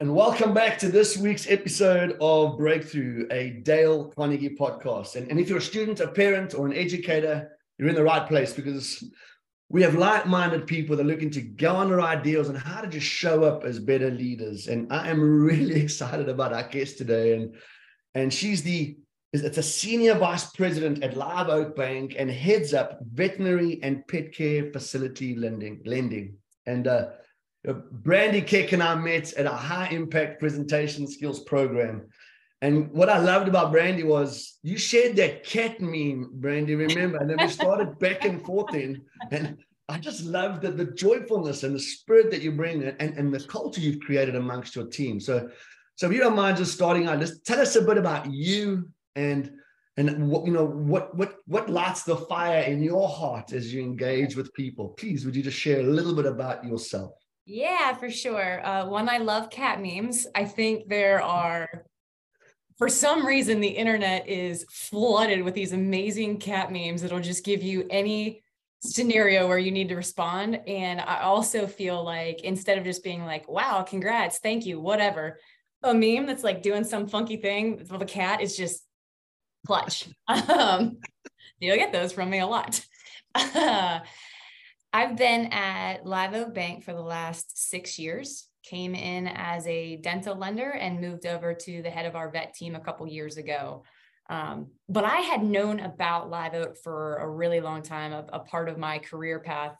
And welcome back to this week's episode of Breakthrough, a Dale Carnegie podcast. And, and if you're a student, a parent, or an educator, you're in the right place because we have like-minded people that are looking to go on their ideals and how to just show up as better leaders. And I am really excited about our guest today. And, and she's the it's a senior vice president at Live Oak Bank and heads up veterinary and pet care facility lending. lending. And uh, Uh, Brandy Keck and I met at a high impact presentation skills program. And what I loved about Brandy was you shared that cat meme, Brandy, remember? And then we started back and forth in. And I just love the, the joyfulness and the spirit that you bring and, and the culture you've created amongst your team. So, so if you don't mind just starting out, just tell us a bit about you and and what you know what what what lights the fire in your heart as you engage with people. Please, would you just share a little bit about yourself? Yeah, for sure. Uh, one, I love cat memes. I think there are, for some reason, the internet is flooded with these amazing cat memes that'll just give you any scenario where you need to respond. And I also feel like instead of just being like, wow, congrats, thank you, whatever, a meme that's like doing some funky thing with a cat is just clutch. Um, you'll get those from me a lot. I've been at Live Oak Bank for the last six years. Came in as a dental lender and moved over to the head of our vet team a couple years ago. Um, but I had known about Live Oak for a really long time, a, a part of my career path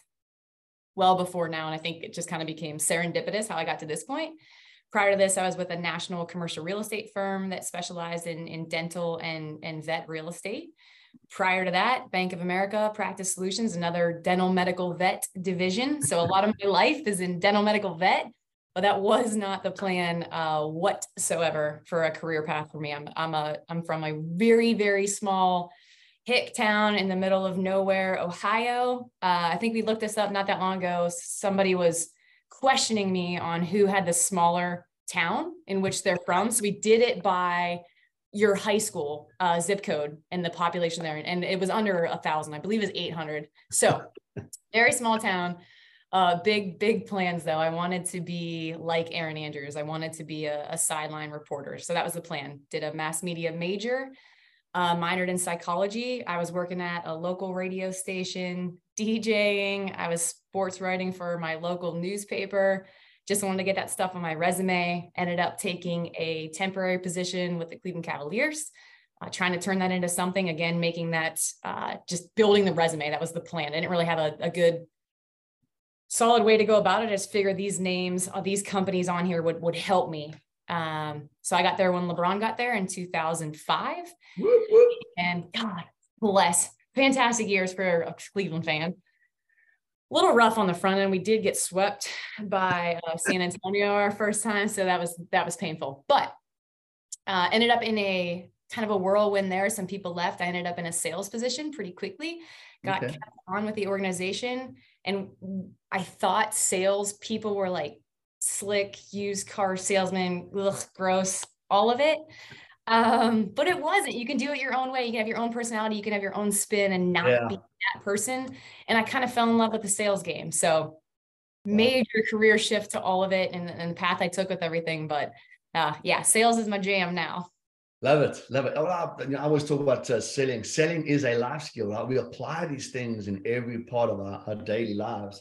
well before now. And I think it just kind of became serendipitous how I got to this point. Prior to this, I was with a national commercial real estate firm that specialized in, in dental and, and vet real estate. Prior to that, Bank of America Practice Solutions, another dental medical vet division. So a lot of my life is in dental medical vet, but that was not the plan uh, whatsoever for a career path for me. I'm I'm a I'm from a very very small hick town in the middle of nowhere, Ohio. Uh, I think we looked this up not that long ago. Somebody was questioning me on who had the smaller town in which they're from. So we did it by your high school uh, zip code and the population there, and it was under a thousand. I believe it's eight hundred. So very small town. Uh, big big plans though. I wanted to be like Erin Andrews. I wanted to be a, a sideline reporter. So that was the plan. Did a mass media major. Uh, minored in psychology. I was working at a local radio station, DJing. I was sports writing for my local newspaper just wanted to get that stuff on my resume. Ended up taking a temporary position with the Cleveland Cavaliers, uh, trying to turn that into something. Again, making that uh, just building the resume. That was the plan. I didn't really have a, a good, solid way to go about it. I just figured these names, uh, these companies on here would would help me. Um, so I got there when LeBron got there in 2005, whoop, whoop. and God bless, fantastic years for a Cleveland fan little rough on the front end. We did get swept by uh, San Antonio our first time, so that was that was painful. But uh, ended up in a kind of a whirlwind there. Some people left. I ended up in a sales position pretty quickly. Got okay. on with the organization, and I thought sales people were like slick used car salesman, ugh, gross, all of it. Um, but it wasn't. You can do it your own way. You can have your own personality. You can have your own spin and not yeah. be that person. And I kind of fell in love with the sales game. So major career shift to all of it and, and the path I took with everything. But uh, yeah, sales is my jam now. Love it, love it. Oh, I, always talk about uh, selling. Selling is a life skill. Right? We apply these things in every part of our, our daily lives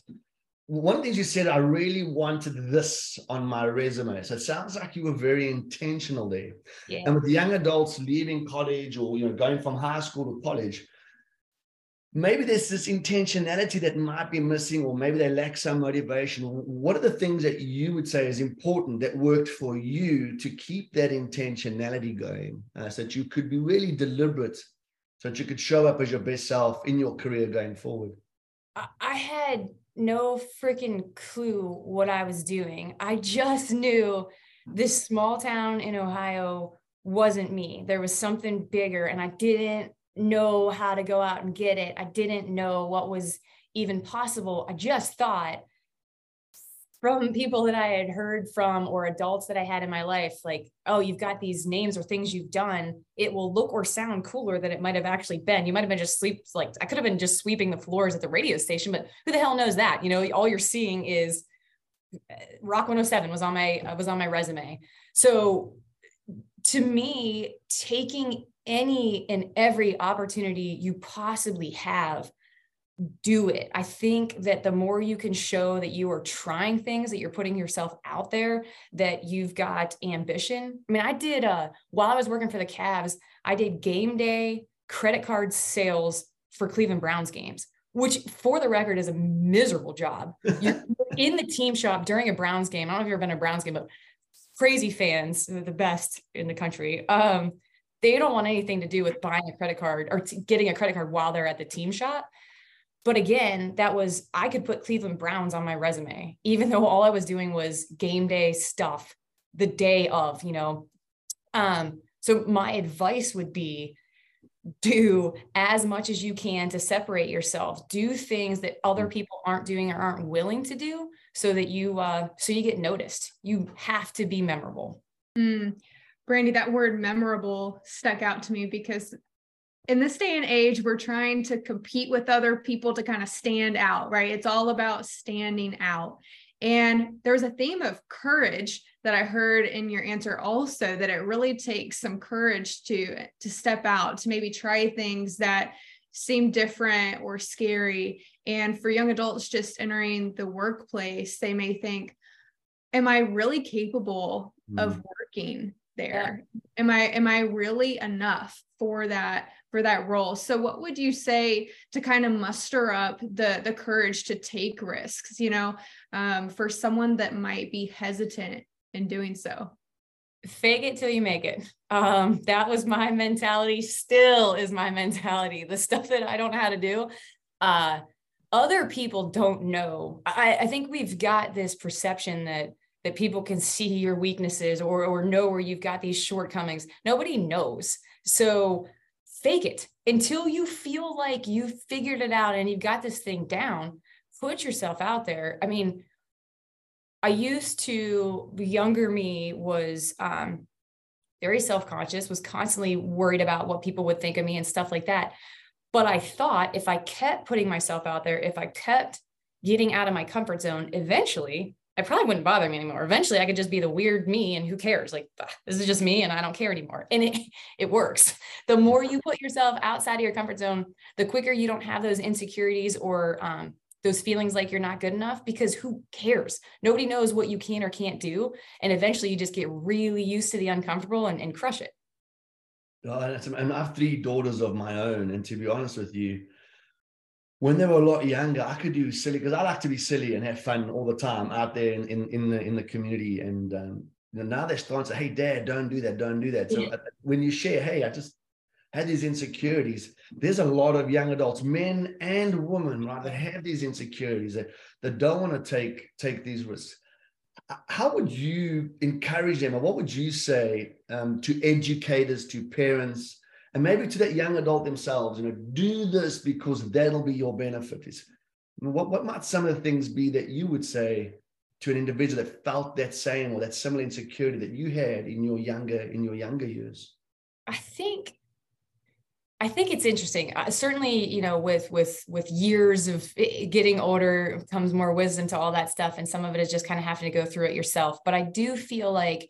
one of the things you said, I really wanted this on my resume. So it sounds like you were very intentional there. Yeah. And with young adults leaving college or you know going from high school to college, maybe there's this intentionality that might be missing, or maybe they lack some motivation. What are the things that you would say is important that worked for you to keep that intentionality going, uh, so that you could be really deliberate, so that you could show up as your best self in your career going forward? I had no freaking clue what I was doing. I just knew this small town in Ohio wasn't me. There was something bigger, and I didn't know how to go out and get it. I didn't know what was even possible. I just thought from people that I had heard from or adults that I had in my life, like, oh, you've got these names or things you've done, it will look or sound cooler than it might have actually been. You might have been just sleep, like, I could have been just sweeping the floors at the radio station, but who the hell knows that? You know, all you're seeing is uh, Rock 107 was on my uh, was on my resume. So to me, taking any and every opportunity you possibly have do it. I think that the more you can show that you are trying things, that you're putting yourself out there, that you've got ambition. I mean, I did uh while I was working for the Cavs, I did game day credit card sales for Cleveland Browns games, which for the record is a miserable job. You're in the team shop during a Browns game. I don't know if you've ever been to a Browns game, but crazy fans, the best in the country. Um, they don't want anything to do with buying a credit card or t- getting a credit card while they're at the team shop. But again, that was, I could put Cleveland Browns on my resume, even though all I was doing was game day stuff the day of, you know. Um, so my advice would be do as much as you can to separate yourself do things that other mm. people aren't doing or aren't willing to do so that you uh so you get noticed you have to be memorable mm. brandy that word memorable stuck out to me because in this day and age we're trying to compete with other people to kind of stand out right it's all about standing out and there's a theme of courage that I heard in your answer also that it really takes some courage to to step out, to maybe try things that seem different or scary. And for young adults just entering the workplace, they may think, am I really capable mm. of working there? Yeah. Am I am I really enough for that for that role. So what would you say to kind of muster up the the courage to take risks, you know, um, for someone that might be hesitant in doing so? Fake it till you make it. Um, that was my mentality, still is my mentality. The stuff that I don't know how to do. Uh, other people don't know. I, I think we've got this perception that that people can see your weaknesses or or know where you've got these shortcomings. Nobody knows. So fake it until you feel like you've figured it out and you've got this thing down. Put yourself out there. I mean, I used to, younger me was um, very self conscious, was constantly worried about what people would think of me and stuff like that. But I thought if I kept putting myself out there, if I kept getting out of my comfort zone, eventually it probably wouldn't bother me anymore. Eventually I could just be the weird me and who cares? Like this is just me and I don't care anymore. And it it works. The more you put yourself outside of your comfort zone, the quicker you don't have those insecurities or um, those feelings like you're not good enough because who cares? Nobody knows what you can or can't do. And eventually you just get really used to the uncomfortable and, and crush it. And I have three daughters of my own. And to be honest with you, when they were a lot younger, I could do silly because I like to be silly and have fun all the time out there in, in, in the in the community. And um, you know, now they're starting to say, "Hey, Dad, don't do that, don't do that." So yeah. Uh, when you share, "Hey, I just had these insecurities," there's a lot of young adults, men and women, right, that have these insecurities that that don't want to take take these risks. How would you encourage them, or what would you say um, to educators, to parents? And maybe to that young adult themselves, you know, do this because that'll be your benefit. Is what, what might some of the things be that you would say to an individual that felt that same or that similar insecurity that you had in your younger in your younger years? I think I think it's interesting. Uh, certainly, you know, with with with years of getting older comes more wisdom to all that stuff, and some of it is just kind of having to go through it yourself. But I do feel like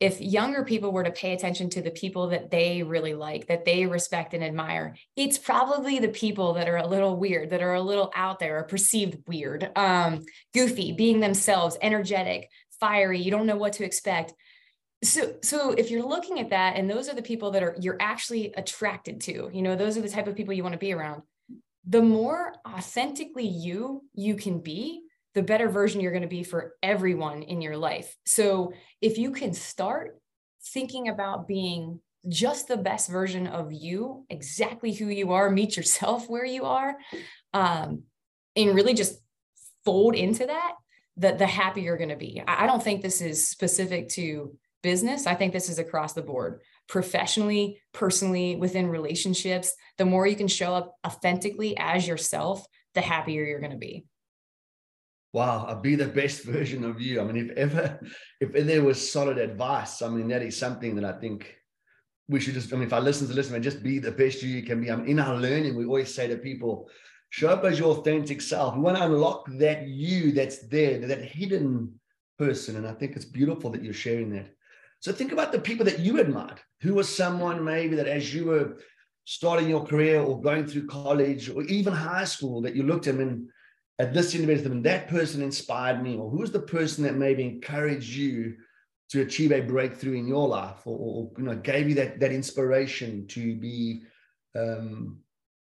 if younger people were to pay attention to the people that they really like, that they respect and admire, it's probably the people that are a little weird, that are a little out there or perceived weird, um, goofy, being themselves, energetic, fiery, you don't know what to expect. So, so if you're looking at that, and those are the people that are you're actually attracted to, you know, those are the type of people you want to be around. The more authentically you you can be, the better version you're going to be for everyone in your life. So if you can start thinking about being just the best version of you, exactly who you are, meet yourself where you are, um, and really just fold into that, the, the happier you're going to be. I don't think this is specific to business. I think this is across the board, professionally, personally, within relationships. The more you can show up authentically as yourself, the happier you're going to be wow, I'll be the best version of you. I mean, if ever, if there was solid advice, I mean, that is something that I think we should just, I mean, if I listen to listen, and just be the best you can be. I mean, in our learning, we always say to people, show up as your authentic self. We want to unlock that you that's there, that hidden person. And I think it's beautiful that you're sharing that. So think about the people that you admired. Who was someone maybe that as you were starting your career or going through college or even high school that you looked at and at this university and that person inspired me or who's the person that maybe encouraged you to achieve a breakthrough in your life or, or you know gave you that that inspiration to be um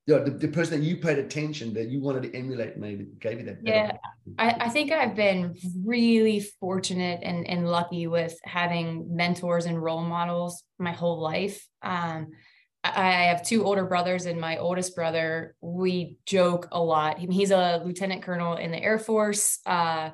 you know, the, the person that you paid attention that you wanted to emulate maybe gave you that yeah. I, I think i've been really fortunate and, and lucky with having mentors and role models my whole life. Um, I have two older brothers, and my oldest brother, we joke a lot. He's a lieutenant colonel in the Air Force, uh,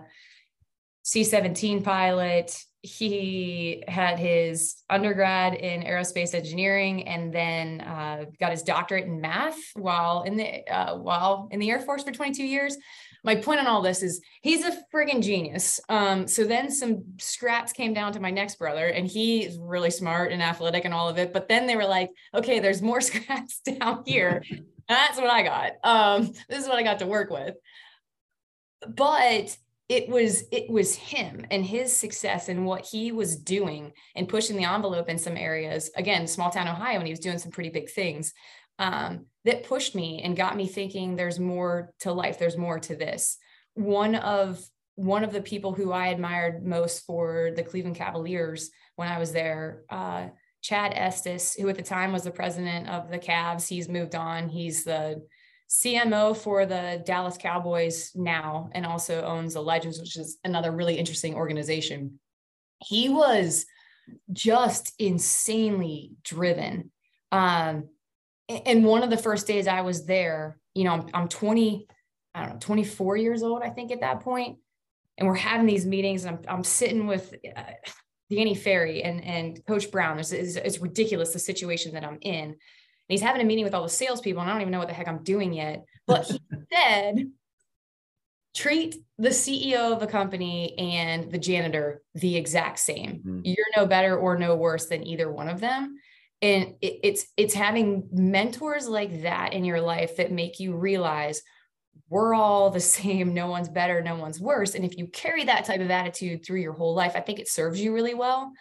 C 17 pilot he had his undergrad in aerospace engineering and then uh, got his doctorate in math while in the uh, while in the Air Force for 22 years. My point on all this is he's a friggin' genius. Um, so then some scraps came down to my next brother, and he's really smart and athletic and all of it. But then they were like, okay, there's more scraps down here. That's what I got. Um, this is what I got to work with. But it was it was him and his success and what he was doing and pushing the envelope in some areas again small town ohio and he was doing some pretty big things um, that pushed me and got me thinking there's more to life there's more to this one of one of the people who i admired most for the cleveland cavaliers when i was there uh, chad Estis who at the time was the president of the cavs he's moved on he's the CMO for the Dallas Cowboys now and also owns the Legends, which is another really interesting organization. He was just insanely driven. Um, and one of the first days I was there, you know, I'm, I'm 20, I don't know, 24 years old, I think at that point, and we're having these meetings. And I'm, I'm sitting with uh, Danny Ferry and, and Coach Brown. It's, it's, it's ridiculous the situation that I'm in and he's having a meeting with all the salespeople, and I don't even know what the heck I'm doing yet. But he said, treat the CEO of a company and the janitor the exact same. Mm-hmm. You're no better or no worse than either one of them. And it, it's it's having mentors like that in your life that make you realize we're all the same. No one's better, no one's worse. And if you carry that type of attitude through your whole life, I think it serves you really well.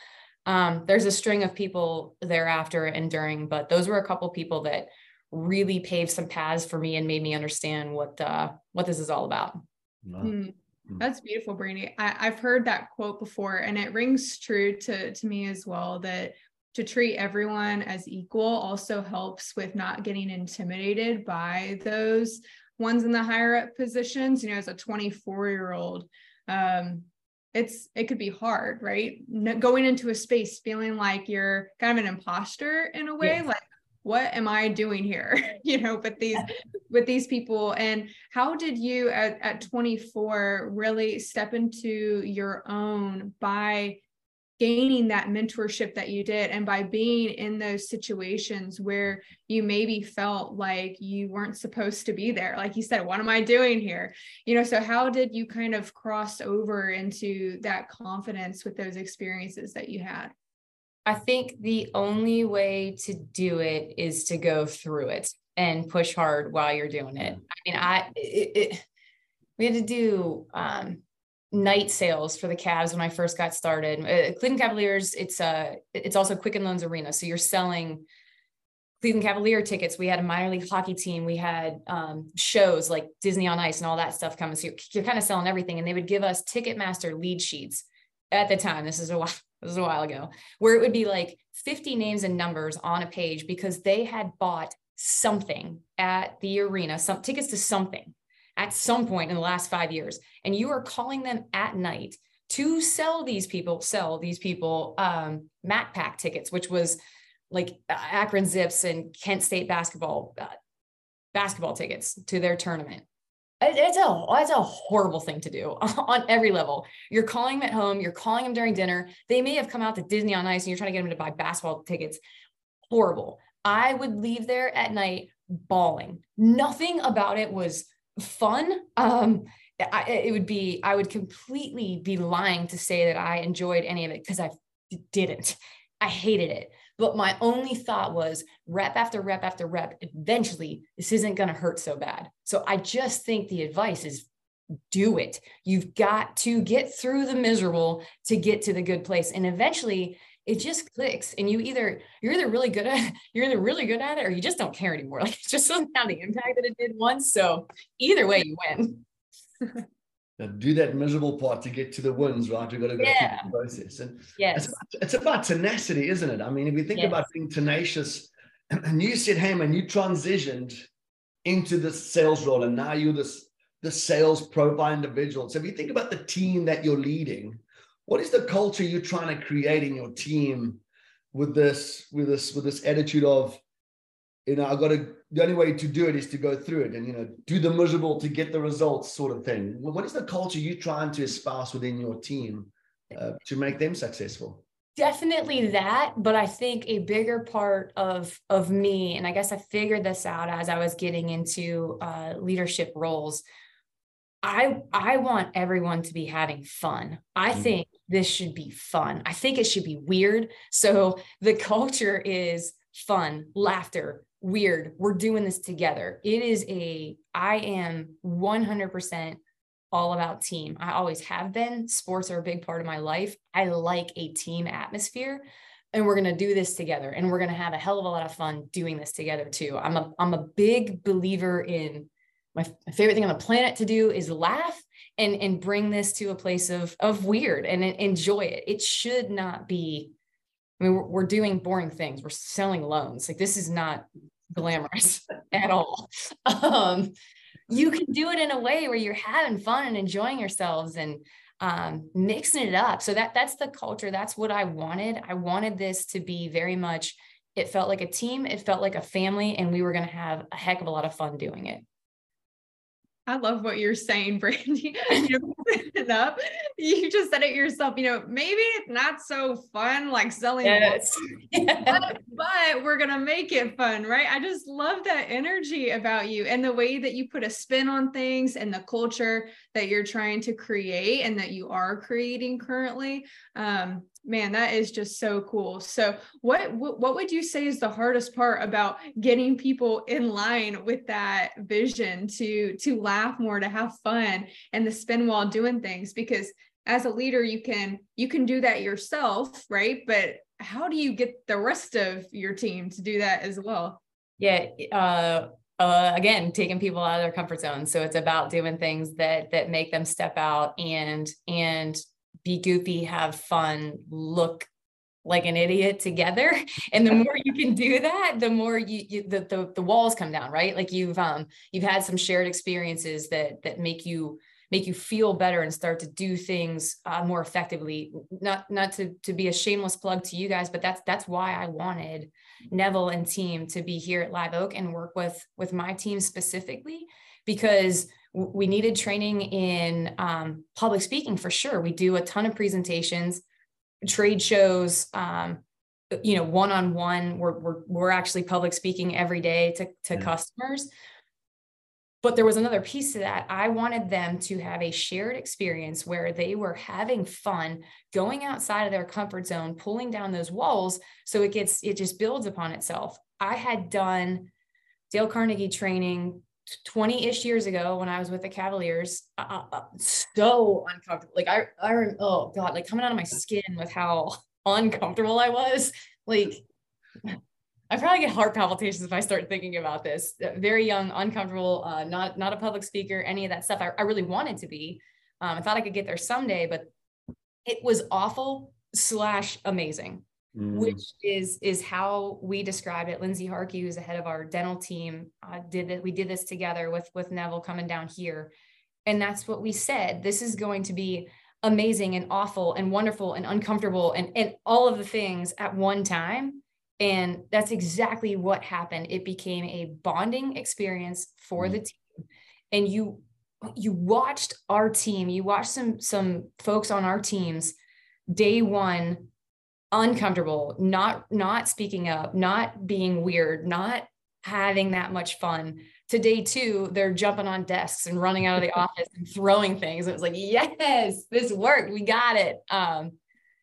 Um, there's a string of people thereafter and during, but those were a couple people that really paved some paths for me and made me understand what uh, what this is all about. Mm, that's beautiful, Brandy. I, I've heard that quote before, and it rings true to to me as well. That to treat everyone as equal also helps with not getting intimidated by those ones in the higher up positions. You know, as a 24 year old, um, it's it could be hard right going into a space feeling like you're kind of an imposter in a way yeah. like what am i doing here you know with these with these people and how did you at, at 24 really step into your own by gaining that mentorship that you did and by being in those situations where you maybe felt like you weren't supposed to be there like you said what am i doing here? You know so how did you kind of cross over into that confidence with those experiences that you had? I think the only way to do it is to go through it and push hard while you're doing it. I mean i it, it, we had to do um night sales for the Cavs when I first got started. Uh, Cleveland Cavaliers, it's uh it's also Quicken Loans Arena. So you're selling Cleveland Cavalier tickets. We had a minor league hockey team. We had um, shows like Disney on Ice and all that stuff coming. So you're, you're kind of selling everything. And they would give us Ticketmaster lead sheets at the time. This is a while. This is a while ago, where it would be like 50 names and numbers on a page because they had bought something at the arena, some tickets to something at some point in the last five years, and you are calling them at night to sell these people, sell these people um, MACpac tickets, which was like Akron Zips and Kent State basketball uh, basketball tickets to their tournament. It's a it's a horrible thing to do on every level. You're calling them at home. You're calling them during dinner. They may have come out to Disney on Ice, and you're trying to get them to buy basketball tickets. Horrible. I would leave there at night bawling. Nothing about it was fun. Um, I, it would be, I would completely be lying to say that I enjoyed any of it because I didn't. I hated it. But my only thought was rep after rep after rep, eventually this isn't going to hurt so bad. So I just think the advice is do it. You've got to get through the miserable to get to the good place. And eventually it just clicks and you either you're either really good at you're either really good at it or you just don't care anymore. Like it just doesn't have the impact that it did once. So either way you win. do that miserable part to get to the wins, right? We've got to go yeah. through the process. And yes. it's, about, it's about tenacity, isn't it? I mean, if you think yes. about being tenacious, and you said, hey man, you transitioned into the sales role and now you're this the sales profile individual. So if you think about the team that you're leading, what is the culture you're trying to create in your team with this, with this, with this attitude of, you know, I got to, the only way to do it is to go through it and, you know, do the miserable to get the results sort of thing. What is the culture you're trying to espouse within your team uh, to make them successful? definitely that but i think a bigger part of of me and i guess i figured this out as i was getting into uh, leadership roles I I want everyone to be having fun. I mm-hmm. think this should be fun. I think it should be weird. So the culture is fun, laughter, weird. We're doing this together. It is a I am 100% all about team. I always have been. Sports are a big part of my life. I like a team atmosphere and we're going to do this together and we're going to have a hell of a lot of fun doing this together too. I'm a I'm a big believer in my, my favorite thing on the planet to do is laugh and and bring this to a place of of weird and enjoy it. It should not be i mean we're, we're doing boring things. We're selling loans. Like this is not glamorous at all. Um you can do it in a way where you're having fun and enjoying yourselves and um, mixing it up. So that that's the culture. That's what i wanted. I wanted this to be very much it felt like a team. It felt like a family and we were going to have a heck of a lot of fun doing it I love what you're saying, Brandy. you up. You just said it yourself. You know, maybe it's not so fun like selling yes. but, but we're gonna make it fun, right? I just love that energy about you and the way that you put a spin on things and the culture that you're trying to create and that you are creating currently. Um, man that is just so cool. So what what would you say is the hardest part about getting people in line with that vision to to laugh more to have fun and the spin while doing things? Because as a leader you can you can do that yourself right? But how do you get the rest of your team to do that as well? Yeah uh uh, again taking people out of their comfort zone. So it's about doing things that that make them step out and and be goofy, have fun, look like an idiot together. And the more you can do that, the more you, you the, the, the walls come down, right? Like you've um you've had some shared experiences that that make you make you feel better and start to do things uh, more effectively. Not not to to be a shameless plug to you guys, but that's that's why I wanted Neville and team to be here at Live Oak and work with with my team specifically because we needed training in um, public speaking for sure. We do a ton of presentations, trade shows, um, you know, one on one. We're we're we're actually public speaking every day to to yeah. customers. But there was another piece to that. I wanted them to have a shared experience where they were having fun, going outside of their comfort zone, pulling down those walls, so it gets it just builds upon itself. I had done Dale Carnegie training 20-ish years ago when I was with the Cavaliers, uh, so uncomfortable. Like I, I, oh God, like coming out of my skin with how uncomfortable I was. Like I probably get heart palpitations if I start thinking about this. Uh, very young, uncomfortable, uh, not not a public speaker, any of that stuff. I, I really wanted to be. Um, I thought I could get there someday, but it was awful slash amazing mm. which is is how we describe it. Lindsay Harkey, who's the head of our dental team, uh, did that. We did this together with with Neville coming down here, and that's what we said. This is going to be amazing and awful and wonderful and uncomfortable and and all of the things at one time. And that's exactly what happened. It became a bonding experience for mm. the team, and you you watched our team you watched some some folks on our teams day one uncomfortable, not not speaking up, not being weird, not having that much fun. To day two, they're jumping on desks and running out of the office and throwing things. It was like, yes, this worked. We got it. Um,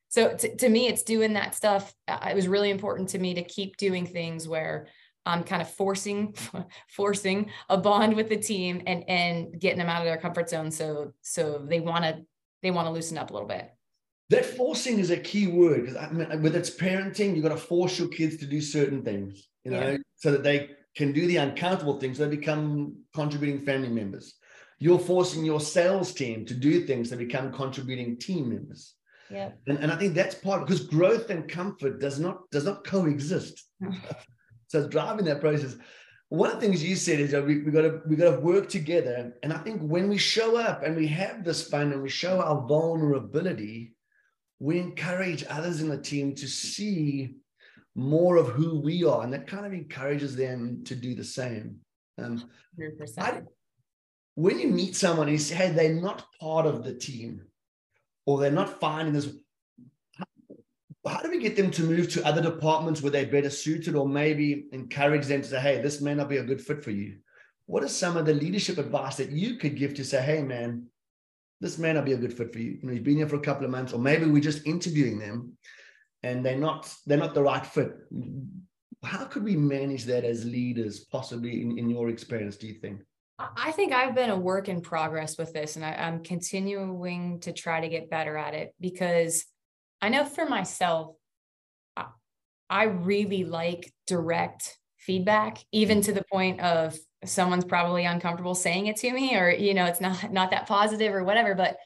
so to, to me, it's doing that stuff. Uh, it was really important to me to keep doing things where I'm kind of forcing forcing a bond with the team and and getting them out of their comfort zone so so they want to they want to loosen up a little bit. That forcing is a key word because I mean, with its parenting, you've got to force your kids to do certain things, you know, yeah. so that they can do the uncountable things. They become contributing family members. You're forcing your sales team to do things that become contributing team members. Yeah. And, and I think that's part because growth and comfort does not does not coexist. so it's driving that process. One of the things you said is that we, we gotta we gotta work together. And I think when we show up and we have this fun and we show our vulnerability, we encourage others in the team to see more of who we are. And that kind of encourages them to do the same. Um, 100%. I, when you meet someone and you say, hey, they're not part of the team, or they're not finding this. How do we get them to move to other departments where they're better suited, or maybe encourage them to say, hey, this may not be a good fit for you? What are some of the leadership advice that you could give to say, hey, man, this may not be a good fit for you? You know, you've been here for a couple of months, or maybe we're just interviewing them and they're not they're not the right fit. How could we manage that as leaders, possibly in, in your experience, do you think? I think I've been a work in progress with this, and I, am continuing to try to get better at it because I know for myself, I really like direct feedback, even to the point of someone's probably uncomfortable saying it to me, or you know, it's not not that positive or whatever. But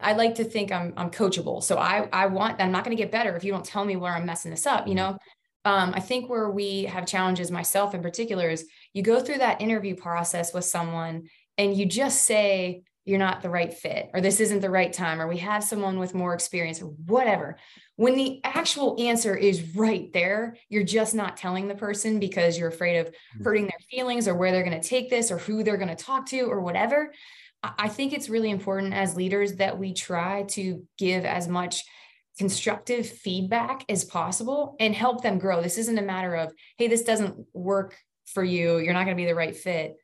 I, like to think I'm I'm coachable, so I I want I'm not going to get better if you don't tell me where I'm messing this up. You know, um, I think where we have challenges, myself in particular, is you go through that interview process with someone and you just say you're not the right fit or this isn't the right time or we have someone with more experience or whatever. When the actual answer is right there you're just not telling the person because you're afraid of hmm. hurting their feelings or where they're going to take this or who they're going to talk to or whatever. I think it's really important as leaders that we try to give as much constructive feedback as possible and help them grow. This isn't a matter of hey this doesn't work for you. You're not going to be the right fit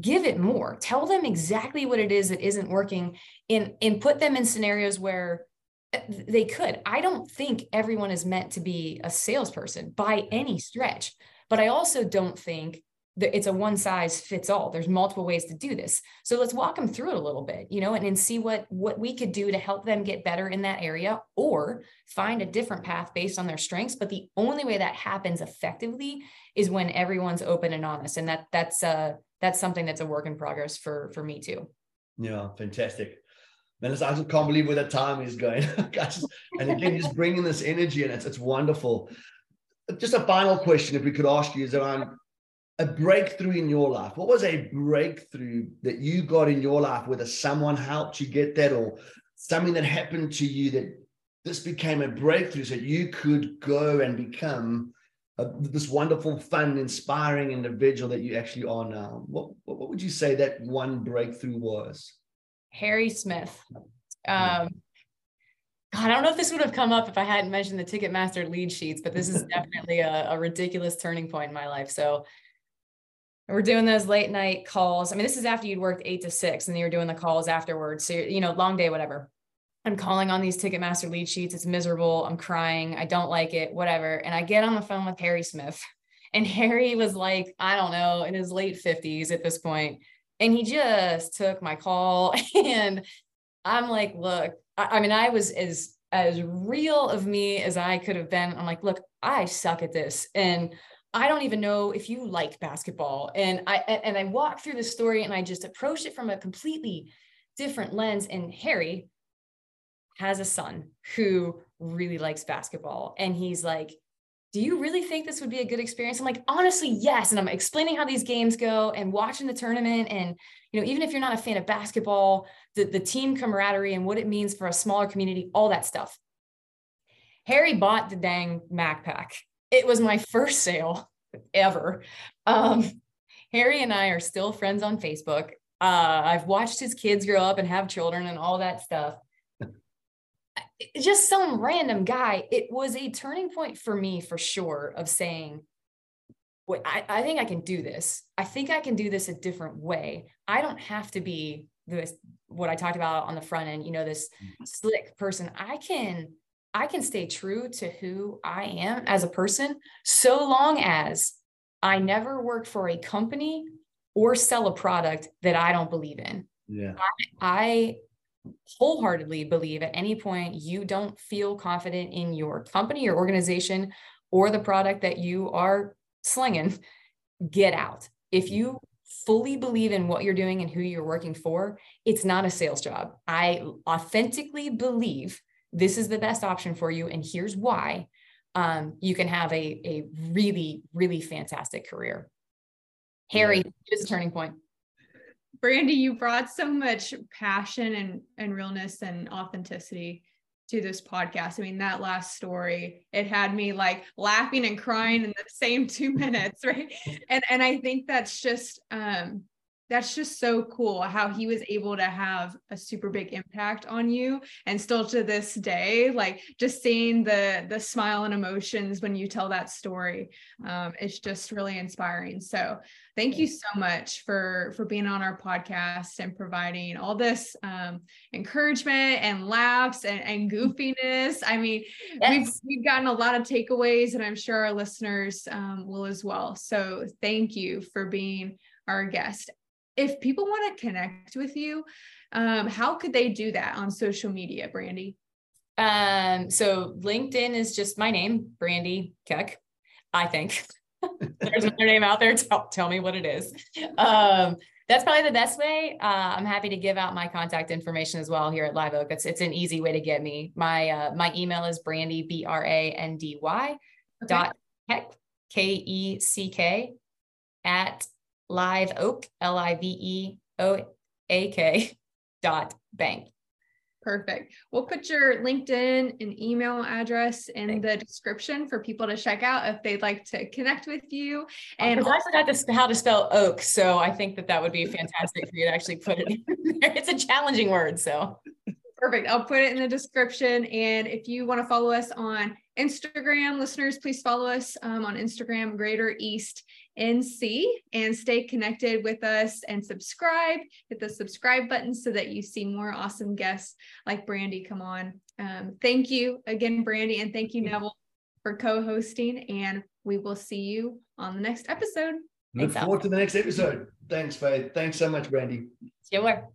give it more. Tell them exactly what it is that isn't working and and put them in scenarios where eh, they could. I don't think everyone is meant to be a salesperson by any stretch but i also don't think that it's a one size fits all. There's multiple ways to do this. So let's walk them through it a little bit you know and, and see what what we could do to help them get better in that area or find a different path based on their strengths. But the only way that happens effectively is when everyone's open and honest. And that that's uh that's something that's a work in progress for for me too yeah fantastic Man, I just can't believe where that time is going. and again, just bringing this energy and it's, it's wonderful. Just a final question, if we could ask you, is around a breakthrough in your life. What was a breakthrough that you got in your life, whether someone helped you get that or something that happened to you that this became a breakthrough so you could go and become a, this wonderful, fun, inspiring individual that you actually are now. What, what would you say that one breakthrough was? Harry Smith. Um, God, I don't know if this would have come up if I hadn't mentioned the Ticketmaster lead sheets, but this is definitely a, a ridiculous turning point in my life. So we're doing those late night calls. I mean, this is after you'd worked eight to six and you're doing the calls afterwards. So, you know, long day, whatever. I'm calling on these Ticketmaster lead sheets. It's miserable. I'm crying. I don't like it, whatever. And I get on the phone with Harry Smith. And Harry was like, I don't know, in his late 50s at this point. And he just took my call. And I'm like, look, I, I mean, I was as as real of me as I could have been. I'm like, look, I suck at this. And I don't even know if you like basketball. And I and I walk through the story and I just approach it from a completely different lens. And Harry, has a son who really likes basketball. And he's like, do you really think this would be a good experience? I'm like, honestly, yes. And I'm explaining how these games go and watching the tournament. And, you know, even if you're not a fan of basketball, the, the team camaraderie and what it means for a smaller community, all that stuff. Harry bought the dang Mac pack. It was my first sale ever. Um, Harry and I are still friends on Facebook. Uh, I've watched his kids grow up and have children and all that stuff just some random guy. It was a turning point for me for sure of saying, Wait, I, I think I can do this. I think I can do this a different way. I don't have to be this what I talked about on the front end, you know, this mm-hmm. slick person, I can I can stay true to who I am as a person so long as I never work for a company or sell a product that I don't believe in. Yeah. I, I wholeheartedly believe at any point you don't feel confident in your company, your organization, or the product that you are slinging, get out. If you fully believe in what you're doing and who you're working for, it's not a sales job. I authentically believe this is the best option for you, and here's why. Um, you can have a, a really, really fantastic career. Harry, yeah. is a turning point. Brandy, you brought so much passion and, and realness and authenticity to this podcast. I mean, that last story, it had me like laughing and crying in the same two minutes, right? And and I think that's just um that's just so cool how he was able to have a super big impact on you and still to this day like just seeing the the smile and emotions when you tell that story um, it's just really inspiring. So thank you so much for for being on our podcast and providing all this um, encouragement and laughs and, and goofiness. I mean yes. we've we've gotten a lot of takeaways and i'm sure our listeners um, will as well. So thank you for being our guest if people want to connect with you, um, how could they do that on social media, Brandy? Um, so LinkedIn is just my name, Brandy Keck, I think. There's another name out there. Tell, tell me what it is. Um, that's probably the best way. Uh, I'm happy to give out my contact information as well here at Live Oak. It's it's an easy way to get me. My uh, my email is Brandy B R A N D Y okay. dot Keck K E C K at live oak, L I V E O A K dot bank. Perfect. We'll put your LinkedIn and email address in Thanks. the description for people to check out if they'd like to connect with you. And also, I forgot to, how to spell oak, so I think that that would be fantastic for you to actually put it in there. It's a challenging word, so perfect. I'll put it in the description. And if you want to follow us on Instagram, listeners, please follow us um, on Instagram, Greater East NC and stay connected with us and subscribe. Hit the subscribe button so that you see more awesome guests like Brandy come on. Um, thank you again, Brandy, and thank you, Neville, for co hosting. And we will see you on the next episode. Look Thanks, forward to the next episode. Thanks, Faith. Thanks so much, Brandy. Sure.